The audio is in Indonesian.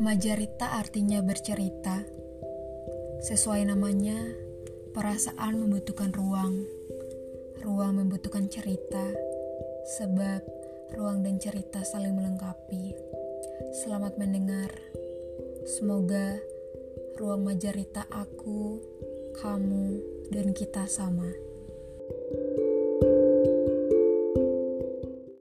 Majarita artinya bercerita. Sesuai namanya, perasaan membutuhkan ruang. Ruang membutuhkan cerita, sebab ruang dan cerita saling melengkapi. Selamat mendengar. Semoga ruang majarita aku, kamu, dan kita sama.